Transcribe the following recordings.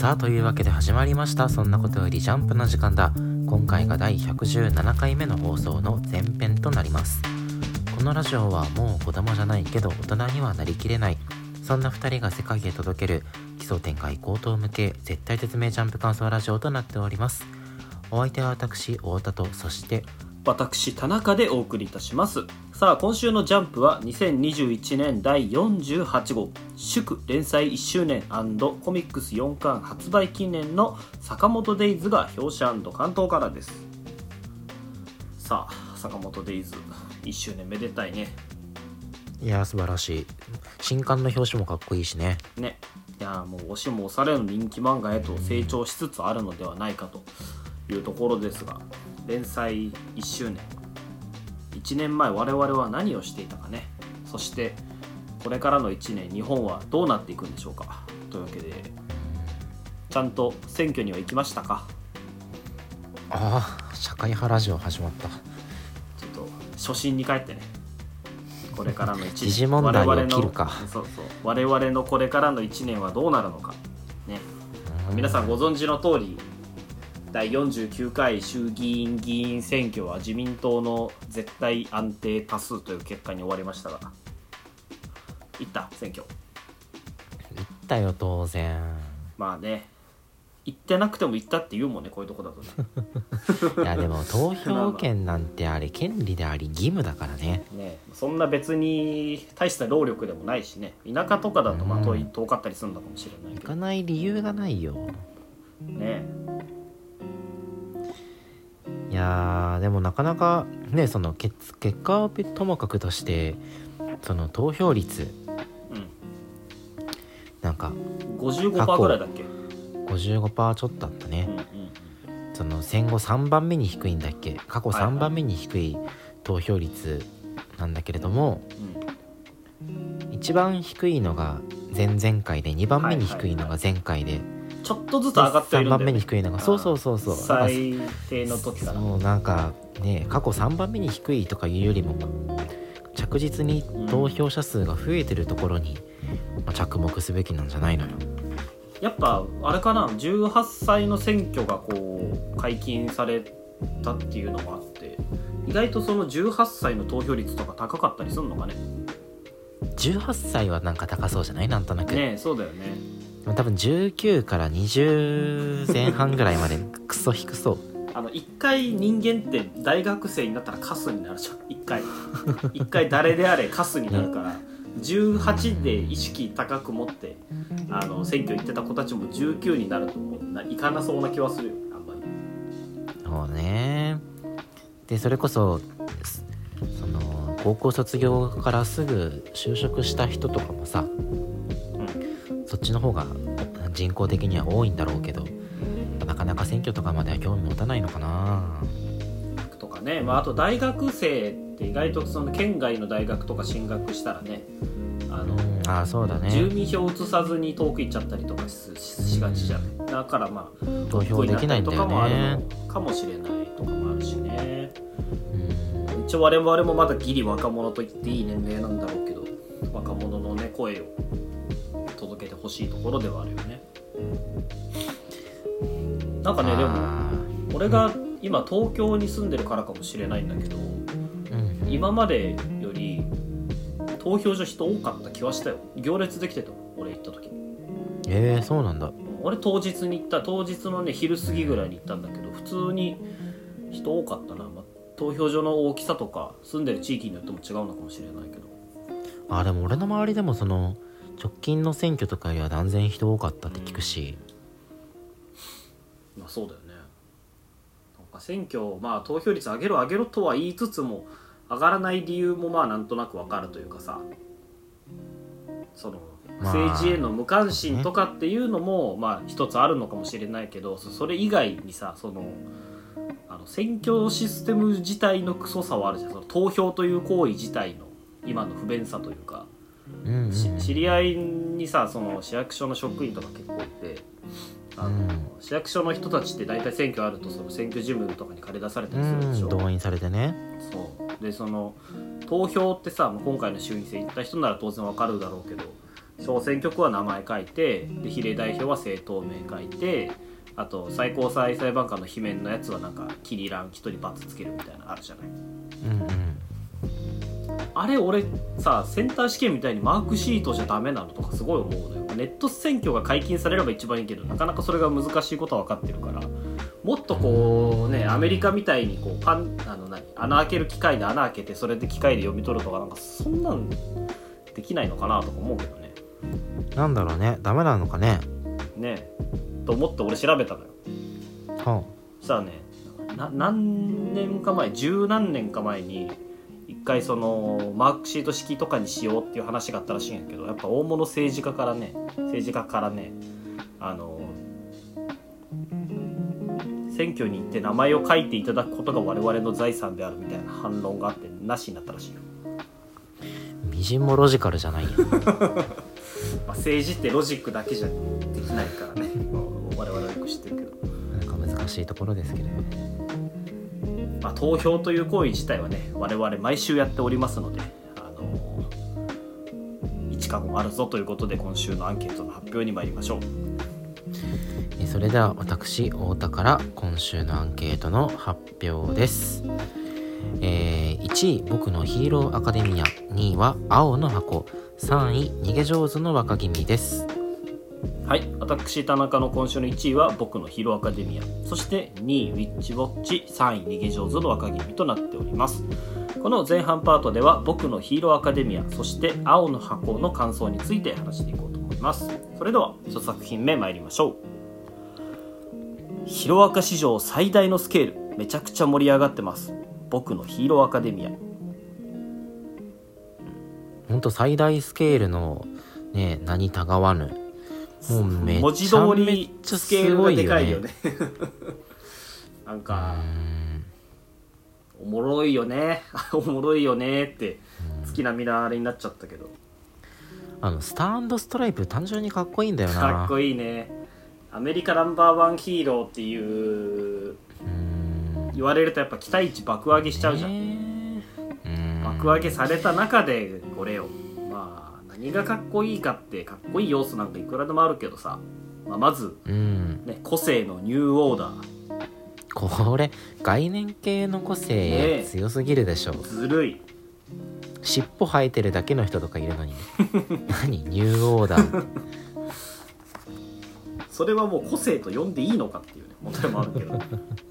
さあというわけで始まりました。そんなことよりジャンプの時間だ。今回が第117回目の放送の前編となります。このラジオはもう子供じゃないけど大人にはなりきれない。そんな2人が世界へ届ける奇想天外高等向け絶対絶命ジャンプ感想ラジオとなっております。お相手は私太田とそして私田中でお送りいたします。さあ今週の「ジャンプ」は2021年第48号。祝連載1周年コミックス4巻発売記念の坂本デイズが表紙関東からです。さあ坂本デイズ1周年めでたいね。いや素晴らしい。新刊の表紙もかっこいいしね。ね。いやもう押しも押されの人気漫画へと成長しつつあるのではないかというところですが連載1周年。1年前我々は何をしていたかね。そしてこれからの1年日本はどうなっていくんでしょうか。というわけでちゃんと選挙には行きましたか？ああ社会派ラジオ始まった。ちょっと初心に帰ってね。これからの1年時事問題を切るか。そうそう。我々のこれからの1年はどうなるのか。ね。皆さんご存知の通り第49回衆議院議員選挙は自民党の絶対安定多数という結果に終わりましたが。いった？選挙。いったよ当然。まあね。行ってなくても行ったって言うもんねこういうとこだとね。いやでも投票権なんてあれ権利であり義務だからね。ね。そんな別に大した労力でもないしね。田舎とかだとまあ遠い、遠かったりするんだかもしれないけど。行かない理由がないよ。ね。いやでもなかなかねその結結果はともかくとしてその投票率、うん、なんか55%ぐらいだっけ？55%ちょっとあったね、うんうん、その戦後3番目に低いんだっけ？過去3番目に低い投票率なんだけれども、うん、一番低いのが前々回で2番目に低いのが前回で、はいはいはいちょっとずつ上がってるんだよ、ね、3番目に低いのが。そうそうそうそう。最低の時からそうなんかね過去3番目に低いとかいうよりも着実に投票者数が増えてるところに、まあ、着目すべきなんじゃないのよ。やっぱあれかな？18歳の選挙がこう解禁されたっていうのもあって意外とその18歳の投票率とか高かったりするのかね？18歳はなんか高そうじゃない？なんとなく。ねそうだよね多分19から20前半ぐらいまでクソ低そう。あの一回人間って大学生になったらカスになるじゃん。一回。一回誰であれカスになるから。18で意識高く持ってあの選挙行ってた子たちも19になるといかなそうな気はするよ。あんまり。そうね。でそれこそその高校卒業からすぐ就職した人とかもさそっちの方が人口的には多いんだろうけどなかなか選挙とかまでは興味持たないのかな。とかね、まあ、あと大学生って意外とその県外の大学とか進学したらねあのあそうだね。住民票移さずに遠く行っちゃったりとかしがちじゃん。だからまあ投票できないんだよね。かもしれないとかもあるしね。一応我々もまだギリ若者と言っていい年齢なんだろうけど若者のね声を。届けてほしいところではあるよね。なんかねでも俺が今東京に住んでるからかもしれないんだけど、うん、今までより投票所人多かった気はしたよ。行列できてた俺行った時。えー、そうなんだ。俺当日に行った当日のね昼過ぎぐらいに行ったんだけど普通に人多かったな、まあ、投票所の大きさとか住んでる地域によっても違うのかもしれないけど。あでも俺の周りでもその直近の選挙とかよりは断然人多かったって聞くし、まあそうだよね。なんか選挙まあ投票率上げろ上げろとは言いつつも上がらない理由もまあなんとなくわかるというかさ。その政治への無関心とかっていうのもまあ一つあるのかもしれないけどそれ以外にさそのあの選挙システム自体のクソさはあるじゃん。その投票という行為自体の今の不便さというかうんうん、知り合いにさその市役所の職員とか結構いてあの、うん、市役所の人たちって大体選挙あるとその選挙事務とかに借り出されたりするでしょ、うん、動員されてね。そう。でその投票ってさ今回の衆院選行った人なら当然わかるだろうけど小選挙区は名前書いてで比例代表は政党名書いてあと最高裁裁判官の罷免のやつはなんかキリラン人にバツつけるみたいなのあるじゃない。うんうんあれ俺さセンター試験みたいにマークシートじゃダメなのとかすごい思うのよ。ネット選挙が解禁されれば一番いいけどなかなかそれが難しいことは分かってるからもっとこうねアメリカみたいにこうパンあの何穴開ける機械で穴開けてそれで機械で読み取るとかなんかそんなんできないのかなとか思うけどね。なんだろうね。ダメなのかね。ねと思って俺調べたのよ。はそしたらねな何年か前十何年か前に一回そのマークシート式とかにしようっていう話があったらしいんやけどやっぱ大物政治家からね政治家からねあの選挙に行って名前を書いていただくことが我々の財産であるみたいな反論があってなしになったらしいよ、あみじんもロジカルじゃないや まあ、政治ってロジックだけじゃできないからね。我々はよく知ってるけど。なんか難しいところですけれどねまあ、投票という行為自体はね我々毎週やっておりますので、あの一かもあるぞということで今週のアンケートの発表に参りましょう。えそれでは私太田から今週のアンケートの発表です。えー1位僕のヒーローアカデミア2位は青の箱3位逃げ上手の若君です。はい。私田中の今週の1位は僕のヒーローアカデミア。そして2位ウィッチウォッチ。3位逃げ上手の若君となっております。この前半パートでは僕のヒーローアカデミア。そして青の箱の感想について話していこうと思います。それでは1作品目参りましょう。ヒロアカ史上最大のスケール。めちゃくちゃ盛り上がってます。僕のヒーローアカデミア。ほんと最大スケールのね何たがわぬもうめ文字通りスケールがでかいよね。ね。なんうかんおもろいよね。おもろいよね。って月並みなあれになっちゃったけど。あのスターストライプ単純にかっこいいんだよな。かっこいいね。アメリカナンバーワンヒーローっていううん言われるとやっぱ期待値爆上げしちゃうじゃん、爆上げされた中でこれを。まあ何がかっこいいかってかっこいい要素なんかいくらでもあるけどさ、まあ、まず、うん。ね、個性のニューオーダー。これ概念系の個ね性え。強すぎるでしょずるい。尻尾生えてるだけの人とかいるのに。何？ニューオーダー。それはもう個性と呼んでいいのかっていうね問題もあるけど。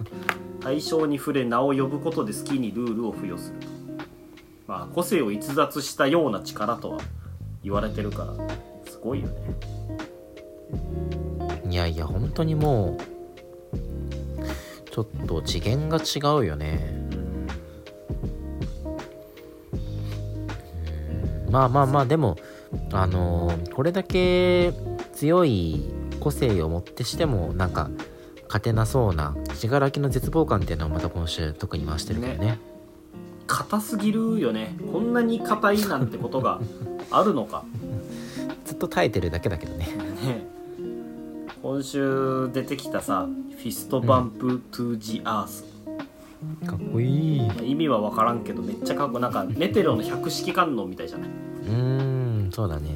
対象に触れ名を呼ぶことで好きにルールを付与すると。まあ個性を逸脱したような力とは言われてるからすごいよね。いやいや本当にもうちょっと次元が違うよね。うん。まあまあまあでもあのーこれだけ強い個性を持ってしてもなんか勝てなそうな信楽の絶望感っていうのはまた今週特に回してるけどね硬すぎるよね。こんなに硬いなんてことがあるのか。ずっと耐えてるだけだけどね。ね。今週出てきたさ Fist Bump to the Earth、かっこいい。う意味は分からんけどめっちゃかっこいい。なんかメテロの百式観音みたいじゃない？ーんそうだね。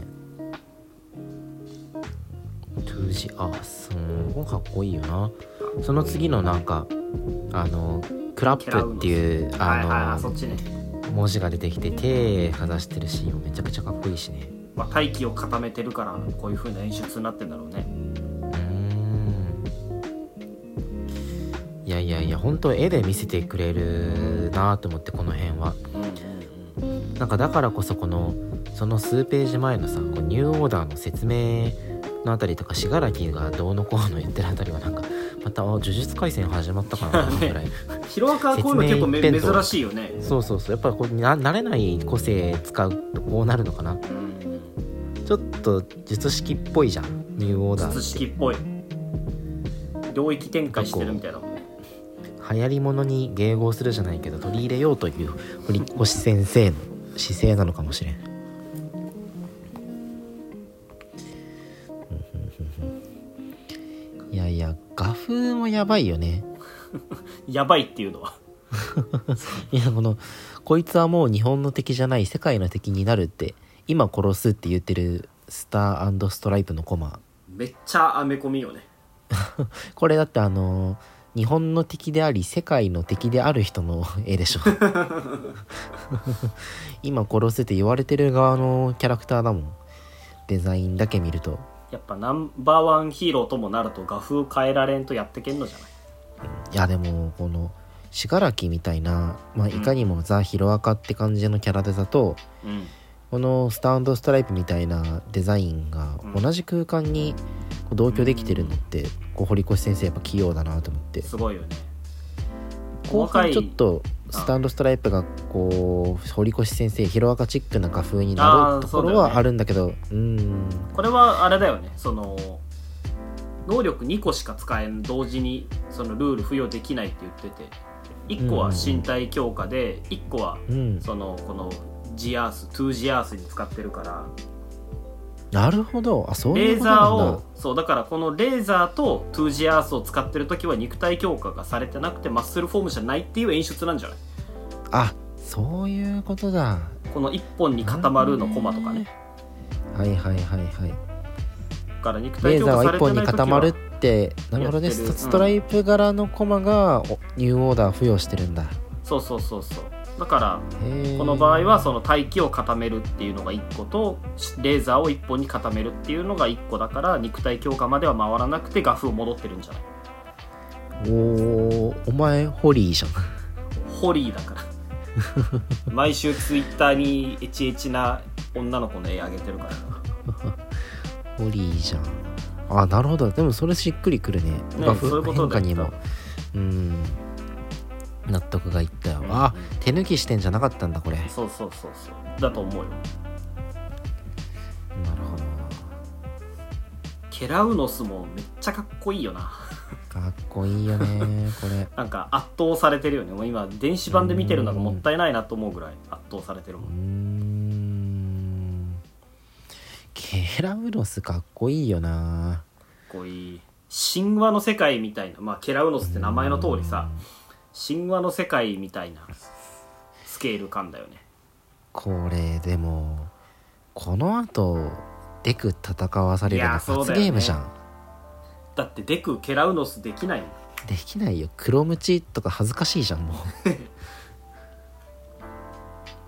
トゥージアース。うんかっこいいよな。その次のなんかあのクラップっていうあの文字が出てきて手かざしてるシーンもめちゃくちゃかっこいいしね。まあ、大気を固めてるからこういう風な演出になってんだろうね。うーん。いやいやいや本当絵で見せてくれるなと思ってこの辺は。うなんかだからこそこのその数ページ前のさこうニューオーダーの説明のあたりとか信楽がどうのこうの言ってるあたりはなんかまたあ呪術廻戦始まったかなぐらいヒロアカはこういうの結構珍しいよね。そうそうそう。やっぱりこうな慣れない個性使うとこうなるのかな。うん。ちょっと術式っぽいじゃん。ニューオーダーって。筒式っぽい。領域展開してるみたいな。もんね流行り物に迎合するじゃないけど取り入れようという堀越先生の姿勢なのかもしれんやばいよね。やばいっていうのは。いやこのこいつはもう日本の敵じゃない世界の敵になるって今殺すって言ってるスターストライプのコマ。めっちゃアメコミよね。これだってあの日本の敵であり世界の敵である人の絵でしょ。今殺せって言われてる側のキャラクターだもん。デザインだけ見るとやっぱナンバーワンヒーローともなると画風変えられんとやってけんのじゃない？いやでもこの信楽みたいな、まあ、いかにもザ・ヒロアカって感じのキャラデザと、うん。このスタンドストライプみたいなデザインが同じ空間に同居できてるのって、こう堀越先生やっぱ器用だなと思って。すごいよね。後半ちょっとあスタンドストライプがこう堀越先生ヒロアカチックな画風になるところはあるんだけどうーん。これはあれだよね。その能力2個しか使えん同時にそのルール付与できないって言ってて1個は身体強化で1個はうん。そのこのジアース2ジアースに使ってるからなるほど。あそういレーザーをそうだからこのレーザーと 2G アースを使ってる時は肉体強化がされてなくてマッスルフォームじゃないっていう演出なんじゃない？あそういうことだ。この1本に固まるのコマとかね。はいはいはいはい。だから肉体レーザーは1強化されて本に固まるってなるほどね。スストライプ柄のコマがおニューオーダー付与してるんだ。そうそうそうそうだからこの場合はその大気を固めるっていうのが1個とレーザーを1本に固めるっていうのが1個だから肉体強化までは回らなくて画風戻ってるんじゃない。おーお前ホリーじゃん。ホリーだから毎週ツイッターにエチエチな女の子の絵あげてるから。ホリーじゃん。あなるほど。でもそれしっくりくるね。ね画風そういうこと変化にも。うん納得がいったよ。あ手抜きしてんじゃなかったんだこれ。なるそうそうそうそう。だと思うよ。ほど。ケラウノスもめっちゃかっこいいよな。かっこいいよね これ。なんか圧倒されてるよね。もう今電子版で見てるのがもったいないなと思うぐらい圧倒されてるもうん。ケラウロスかっこいいよな。かっこいい。神話の世界みたいな。まあケラウノスって名前の通りさ神話の世界みたいなスケール感だよね。これでもこの後デク戦わされるいの罰ゲームじゃん、だってデクケラウノスできないできないよ。黒ムチとか恥ずかしいじゃんもう。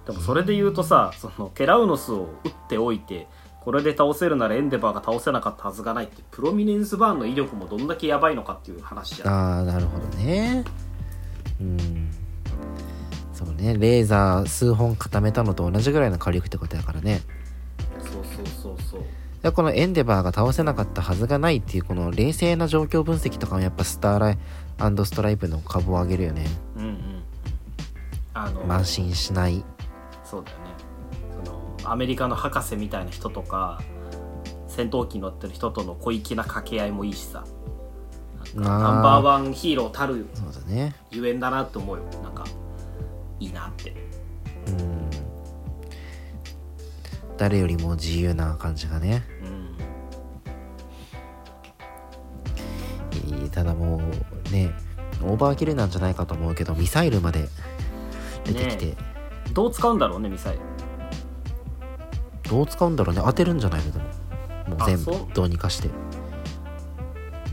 でもそれで言うとさそのケラウノスを打っておいてこれで倒せるならエンデバーが倒せなかったはずがないってプロミネンスバーンの威力もどんだけやばいのかっていう話じゃん。ああなるほどねうん。そうねレーザー数本固めたのと同じぐらいの火力ってことやからね。そうそうそうそう。でこのエンデバーが倒せなかったはずがないっていうこの冷静な状況分析とかもやっぱスターライストライプの株を上げるよね。うんうん。あの慢心しない。そうだよね。そのアメリカの博士みたいな人とか戦闘機に乗ってる人との小粋な掛け合いもいいしさかナンバーワンヒーローたるそうだね。ゆえんだなって思うよ。なんかいいなって。うん。誰よりも自由な感じがね。うん。いいただもうねオーバーキルなんじゃないかと思うけどミサイルまで出てきて、ねどう使うんだろうねミサイル。どう使うんだろうね。当てるんじゃないの？でも。もう全部どうにかして。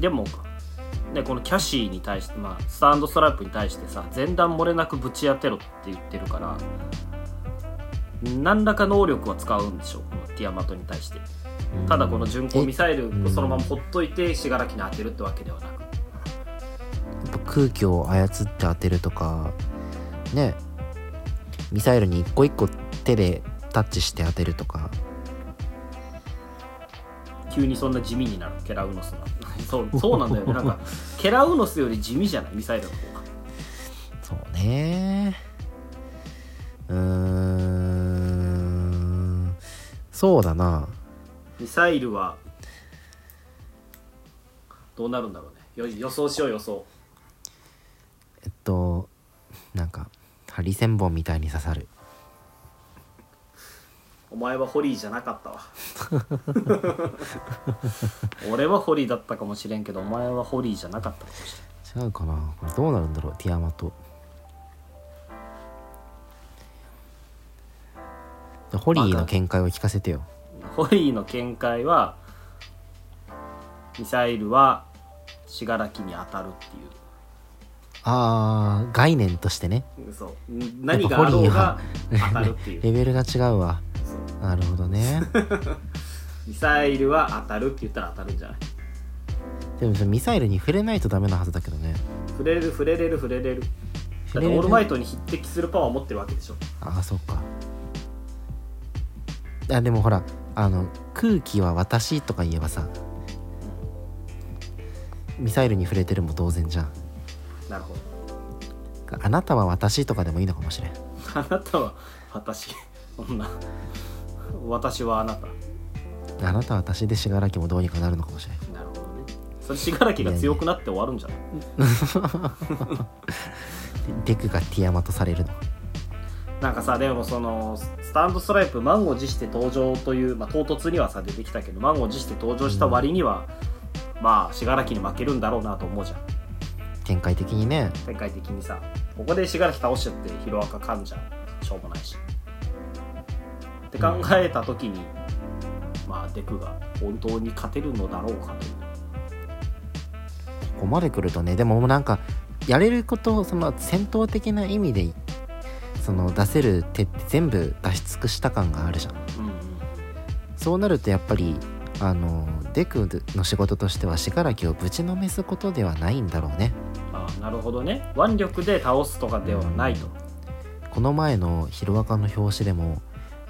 でもねこのキャシーに対してまあスタンドストライプに対してさ前段漏れなくぶち当てろって言ってるから何らか能力は使うんでしょうこのティアマトに対して。うん。ただこの巡航ミサイルうん。をそのままほっといて信楽に当てるってわけではなく。やっぱ空気を操って当てるとかねミサイルに一個一個手でタッチして当てるとか。急にそんな地味になる。ケラウノスがそうそうなんだよね。なんかケラウノスより地味じゃない？ミサイルの方が。そうね。うーん。そうだな。ミサイルはどうなるんだろうね。よ予想しよう予想。えっとなんかハリセンボンみたいに刺さるお前はホリーじゃなかったわ。俺はホリーだったかもしれんけどお前はホリーじゃなかったかもしれん。違うかな？これどうなるんだろう？ティアマトホリーの見解を聞かせてよ。ホリーの見解はミサイルは信楽に当たるっていう。ああ概念としてね。そう。何があろうが当たるっていう。レベルが違うわなるほどね。ミサイルは当たるって言ったら当たるんじゃない？でもそのミサイルに触れないとダメなはずだけどね。触れる触れれる触れれる。だってオールマイトに匹敵するパワーを持ってるわけでしょ。ああそっか。あでもほらあの空気は私とか言えばさミサイルに触れてるも同然じゃん。なるほど。あなたは私とかでもいいのかもしれん。あなたは私そんな私はあなた。あなたは私で信楽もどうにかなるのかもしれんなるほどね。それ信楽が強くなって終わるんじゃない？デクがティアマとされるのなんかさでもそのスタンドストライプ満を持して登場という、まあ、唐突にはさ出てきたけど満を持して登場した割には、まあ信楽に負けるんだろうなと思うじゃん。展開的にね。展開的にさここで信楽倒しちゃってヒロアカ噛んじゃしょうもないしって考えた時に、まあデクが本当に勝てるのだろうかと。いうここまで来るとねでももうなんかやれることその戦闘的な意味でその出せる手って全部出し尽くした感があるじゃん。うんうん。そうなるとやっぱりあのデクの仕事としては信楽をぶちのめすことではないんだろうね。ああなるほどね。腕力で倒すとかではないと、この前のヒロアカの表紙でも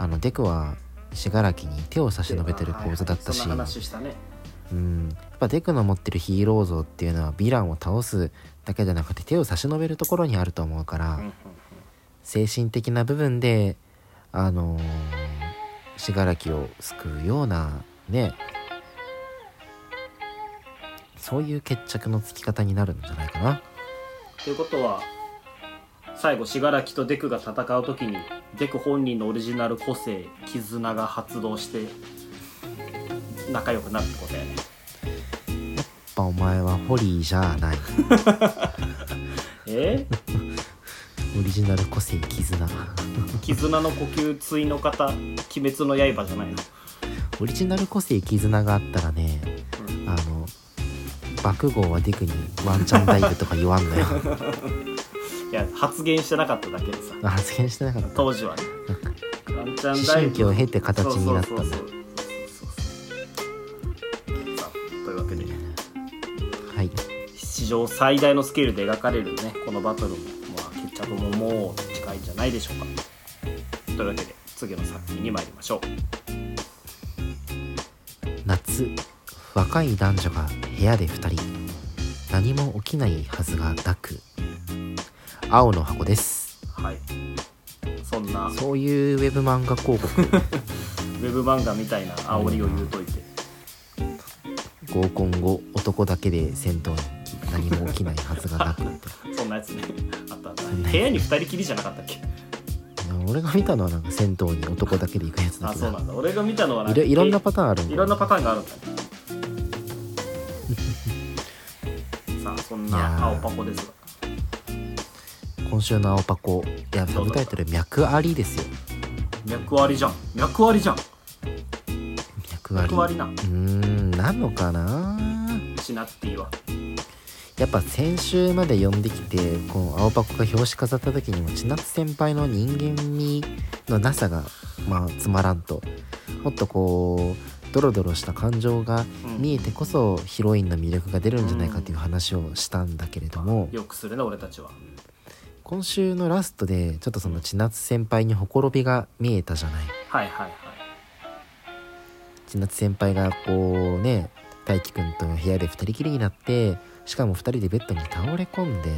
あのデクは信楽に手を差し伸べてる構図だったし、うん、やっぱデクの持ってるヒーロー像っていうのはヴィランを倒すだけじゃなくて手を差し伸べるところにあると思うから、うんうん精神的な部分であの信楽を救うようなね。そういう決着のつき方になるんじゃないかな。ということは最後信楽とデクが戦う時にデク本人のオリジナル個性絆が発動して仲良くなるってことやねやっぱお前はホリーじゃない。え？オリジナル個性絆。絆の呼吸対の方鬼滅の刃じゃないの。オリジナル個性絆があったらねうん。あの爆豪はデクにワンチャンダイブとか言わんのよ いや発言してなかっただけでさ。あ発言してなかった。当時はね。ワンチャン思ダイブ春期を経て形になったんだ。そうそうそうそう。さあというわけで。はい。史上最大のスケールで描かれるねこのバトルも、まあ、決着ももう近いんじゃないでしょうか。というわけで次の作品に参りましょう。夏若い男女が部屋で2人。何も起きないはずがなく青の箱です。はい。そんな。ウそういうウェブ漫画広告。ェブ漫画みたいな煽りを言うといて。合コン後男だけで銭湯に何も起きないはずがなく そんなやつね。あった。あった部屋に二人きりじゃなかったっけ？俺が見たのはなんか銭湯に男だけで行くやつだけど。あそうなんだ。俺が見たのはなんいかろいろんなパターンあるんだいろんなパターンがあるんだね。さあそんな青パコですが今週の青パコいやサブタイトル「脈あり」ですよ。脈割りじゃん。脈割りじゃん。脈あり脈割り。なうーんなのかな？シナッティはやっぱ先週まで読んできてこの青パコが表紙飾った時にも千夏先輩の人間味のなさがまあつまらんと。もっとこうドロドロした感情がうん見えてこそヒロインの魅力が出るんじゃないかという話をしたんだけれども。よくするね俺たちは今週のラストでちょっとその千夏先輩にほころびが見えたじゃない。はいはいはい。千夏先輩がこうね大輝くんと部屋で2人きりになってしかも2人でベッドに倒れ込んで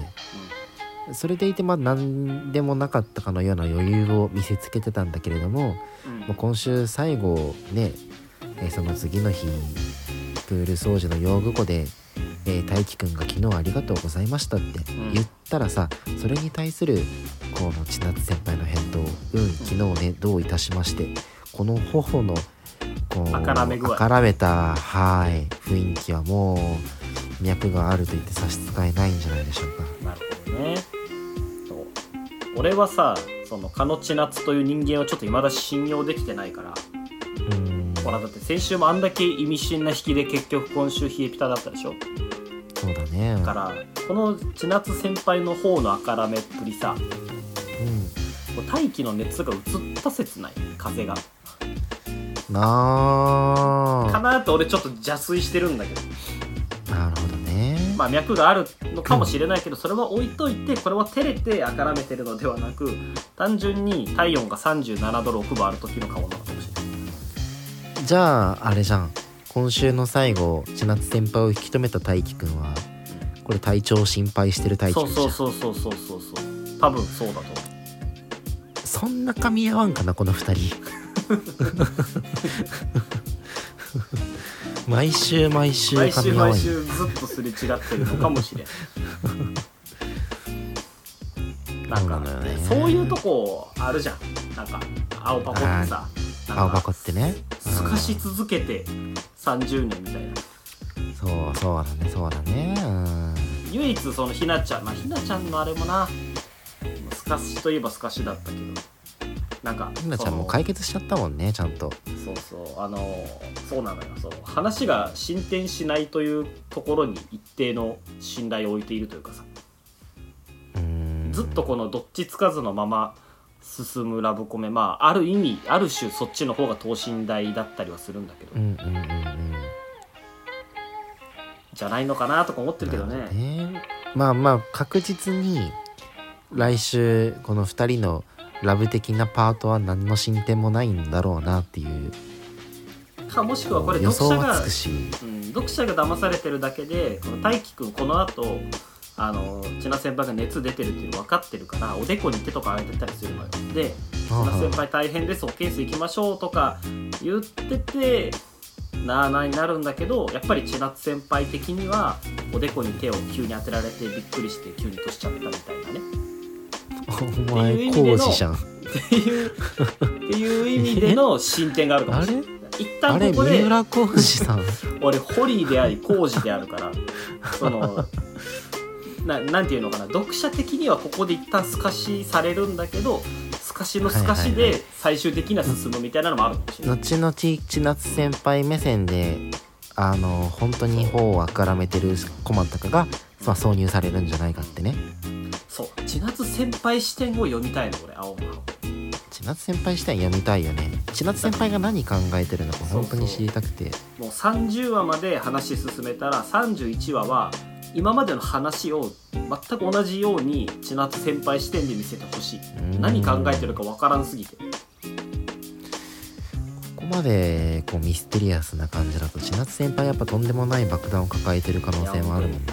それでいてまあ何でもなかったかのような余裕を見せつけてたんだけれどもうん。うんもう今週最後ね、えーその次の日プール掃除の用具庫で、えー大輝くんが「昨日ありがとうございました」って言ったらさ、それに対するこの千夏先輩の返答「うん昨日ねどういたしまして」この頬のこうあからめ具合。あからめたはい雰囲気はもう脈があると言って差し支えないんじゃないでしょうか。なるほどね。そう。俺はさそのかの千夏という人間をちょっと未だ信用できてないから。うーんほらだって先週もあんだけ意味深な引きで結局今週冷えピタだったでしょ？そうだね。だからこの千夏先輩の方のあからめっぷりさうん。大気の熱が移った説ない？風が。なあ。かなって俺ちょっと邪推してるんだけど。なるほどね。まあ脈があるのかもしれないけどそれは置いといてこれは照れてあからめてるのではなく単純に体温が37度6分ある時の顔なのかもしれないじゃああれじゃん。今週の最後千夏先輩を引き止めた大輝くんはこれ体調を心配してる大輝そうくんじゃん。そうそうそうそうそう。そう多分そうだと思う。そんな噛み合わんかなこの二人。毎週毎週毎噛み合わん毎週ずっとすれ違ってるのかもしれん。なんかそうなのよね。そういうとこあるじゃん。なんか青パコってさ青箱ってね。すかし続けて30年みたいな。そうそうだねそうだね。うん。唯一そのひなちゃんまあひなちゃんのあれもな。すかしといえばすかしだったけど。なんかひなちゃんも解決しちゃったもんねちゃんと。そうそう。あのそうなのよ。そう。話が進展しないというところに一定の信頼を置いているというかさ。うん。ずっとこのどっちつかずのまま進むラブコメ。まあある意味ある種そっちの方が等身大だったりはするんだけど、うんうんうんうんじゃないのかなとか思ってるけどね。ね。まあまあ確実に来週この2人のラブ的なパートは何の進展もないんだろうなっていう。かもしくはこれ予読者が想はつくし。うん、読者が騙されてるだけでこの大輝くんこの後あの千奈先輩が熱出てるっていうの分かってるからおでこに手とか当てたりするのよ。で千奈先輩大変ですおケース行きましょうとか言っててなあなあになるんだけどやっぱり千夏先輩的にはおでこに手を急に当てられてびっくりして急に年しちゃったみたいなね。お前っていう意味での講師じゃん。っていうっていう意味での進展があるかもしれない。一旦ここで三浦講師さん？俺ホリーであり工事であるからそのななんていうのかな読者的にはここで一旦透かしされるんだけど透かしの透かしで最終的には進むみたいなのもあるかもしれない、後々千夏先輩目線であの本当に頬をあからめてるコマンとかが、まあ、挿入されるんじゃないかってね。そう。千夏先輩視点を読みたいの俺青の。千夏先輩視点読みたいよね。千夏先輩が何考えてるのか本当に知りたくて。もう30話まで話進めたら31話は今までの話を全く同じように千夏先輩視点で見せてほしい。うん。何考えてるかわからんすぎて。ここまでこうミステリアスな感じだと千夏先輩やっぱとんでもない爆弾を抱えてる可能性もあるもんな。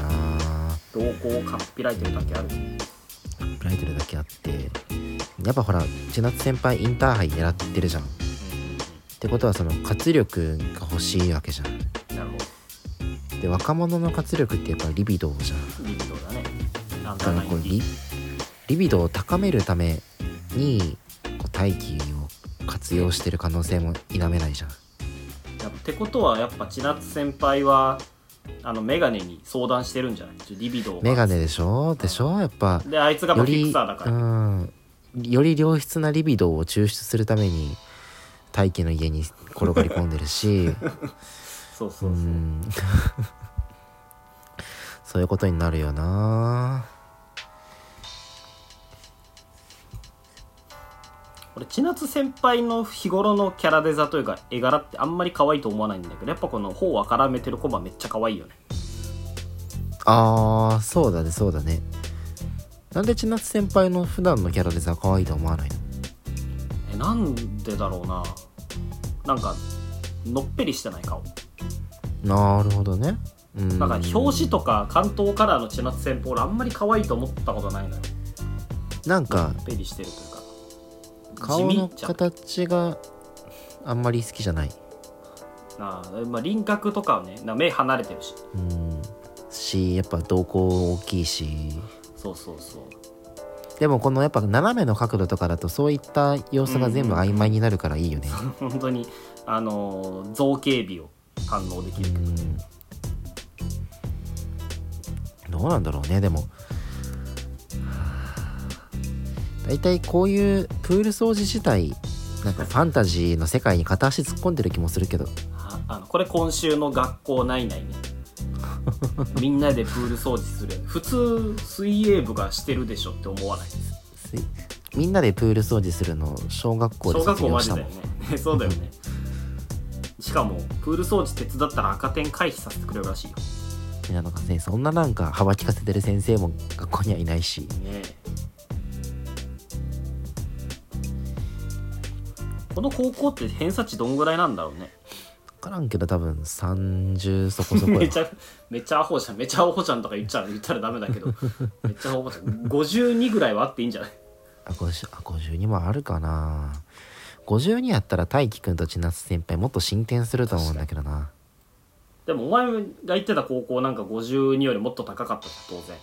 動向をかっぴらいてるだけある。プライドルだけあって。やっぱほら千夏先輩インターハイ狙ってるじゃん。ってことはその活力が欲しいわけじゃんで若者の活力ってやっぱリビドーじゃん。どリビドーだね。だからこうリリビドーを高めるためにこう大気を活用してる可能性も否めないじゃん。やってことはやっぱ千夏先輩はあのメガネに相談してるんじゃない？リビドーがメガネでしょ？でしょ？やっぱであいつがフィクよりサーだから、うん。より良質なリビドーを抽出するために大気の家に転がり込んでるし そうそううそう、ん。そういうことになるよな。俺千夏先輩の日頃のキャラデザというか絵柄ってあんまり可愛いと思わないんだけどやっぱこの頬を絡めてるコマめっちゃ可愛いよね。あーそうだねそうだね。なんで千夏先輩の普段のキャラデザ可愛いと思わないの？えなんでだろうな。なんかのっぺりしてない顔なるほどね。うん。なんか表紙とか関東カラーの千夏先輩俺あんまり可愛いと思ったことないのよ。なんかのっぺりしてるというか。顔の地味じゃん形があんまり好きじゃない。なあ、まあ、輪郭とかはねな目離れてるし。うん。しやっぱ瞳孔大きいし。そうそうそう。でもこのやっぱ斜めの角度とかだとそういった様子が全部曖昧になるからいいよね。本当にあのー造形美を堪能できる。けどうん。どうなんだろうねでも。大体こういうプール掃除自体なんかファンタジーの世界に片足突っ込んでる気もするけど。ああのこれ今週の学校内々ね みんなでプール掃除する。普通水泳部がしてるでしょって思わないす。みんなでプール掃除するの小学校で小学卒業したもん。校マジだよね。そうだよねしかもプール掃除手伝ったら赤点回避させてくれるらしいよ。いやなんかねそんななんか幅利かせてる先生も学校にはいないし。ねえ。この高校って偏差値どんぐらいなんだろうね。分からんけど多分30そこそこや めちゃめっちゃアホじゃん。めっちゃアホじゃんとか言っちゃ言ったらダメだけど。めっちゃアホじゃん。52ぐらいはあっていいんじゃない？あ50あ52もあるかな52やったら大輝くんと千夏先輩もっと進展すると思うんだけどな。でもお前が行ってた高校なんか52よりもっと高かったじゃん当然。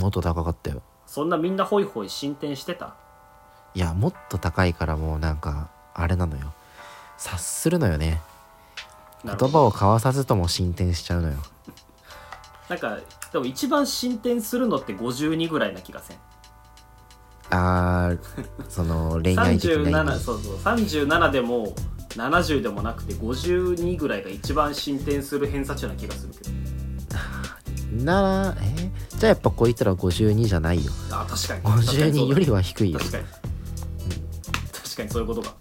もっと高かったよ。そんなみんなホイホイ進展してた？いやもっと高いからもうなんかあれなのよ。察するのよね。言葉を交わさずとも進展しちゃうのよなんかでも一番進展するのって52ぐらいな気がせんあーその恋愛的な意37味そうそう。37でも70でもなくて52ぐらいが一番進展する偏差値な気がするけど。ならえじゃあやっぱこいつら52じゃないよ。あ確かに。52よりは低いよ。確かに。確かにそういうことか。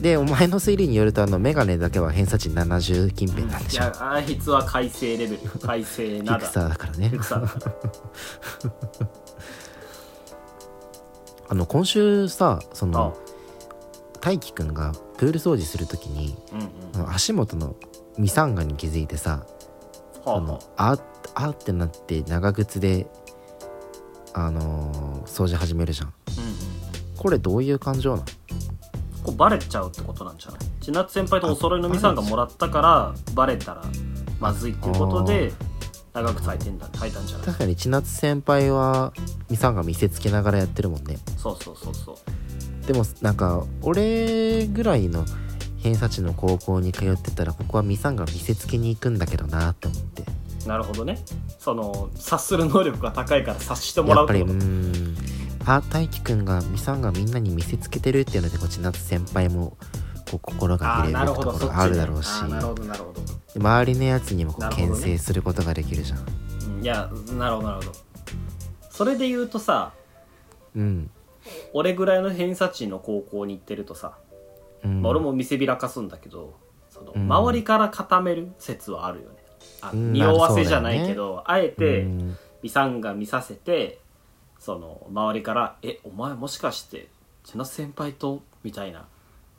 でお前の推理によるとあのメガネだけは偏差値70近辺なんでいしょ。やあいつは改正レベル。改正なだピクサーだからね。ピクサーだからあの今週さそあ。の大輝くんがプール掃除するときにうんうん。足元のミサンガに気づいてさはあ。そのああってなって長靴であのー掃除始めるじゃん。うんうん。これどういう感情なの？こうバレちゃうってことなんじゃない？千夏先輩とお揃いのみさんがもらったからバレたらまずいっていうことで長くてんだたんじゃない？確かに千夏先輩はミサンガ見せつけながらやってるもんね。そうそうそうそう。でもなんか俺ぐらいの偏差値の高校に通ってたらここはミサンガ見せつけに行くんだけどなって思って。なるほどね。その察する能力が高いから察してもらやっぱりうーうってことん。あ大輝くんがミサンガみんなに見せつけてるっていうのでこう千夏先輩もこう心があー揺れるところがあるだろうし、周りのやつにもこう牽制することができるじゃん、うんいやなるほどなるほど。それで言うとさうん。俺ぐらいの偏差値の高校に行ってるとさ、うん。まあ俺も見せびらかすんだけどそのうん。周りから固める説はあるよね。あうん匂わせじゃないけど、あえてうん。ミサンが見させてその周りから「えお前もしかして千夏先輩と?」みたいな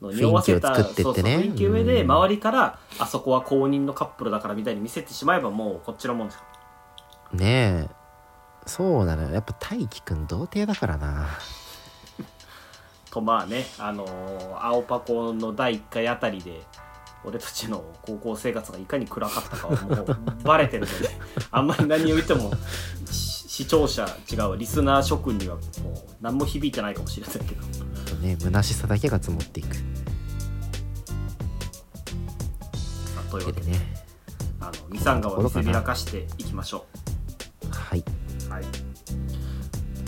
の匂わせた雰囲気を作ってってね。そうそう雰囲気上でうん。周りから「あそこは公認のカップルだから」みたいに見せてしまえばもうこっちのもんじゃんねえ。そうなのよ。やっぱ大輝くん童貞だからな。とまあねあのー青パコの第1回あたりで俺たちの高校生活がいかに暗かったかはもうバレてるので あんまり何を言ってもし視聴者違うわリスナー諸君にはもう何も響いてないかもしれないけどね虚しさだけが積もっていくまあというわけでねあのミサンガを見せびらかしていきましょはい、う。はい、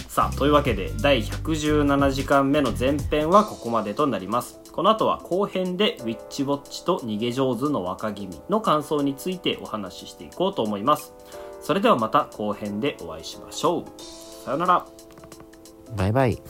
さあというわけで第117時間目の前編はここまでとなります。この後は後編でウィッチウォッチと逃げ上手の若君の感想についてお話ししていこうと思います。それではまた後編でお会いしましょう。さよなら。バイバイ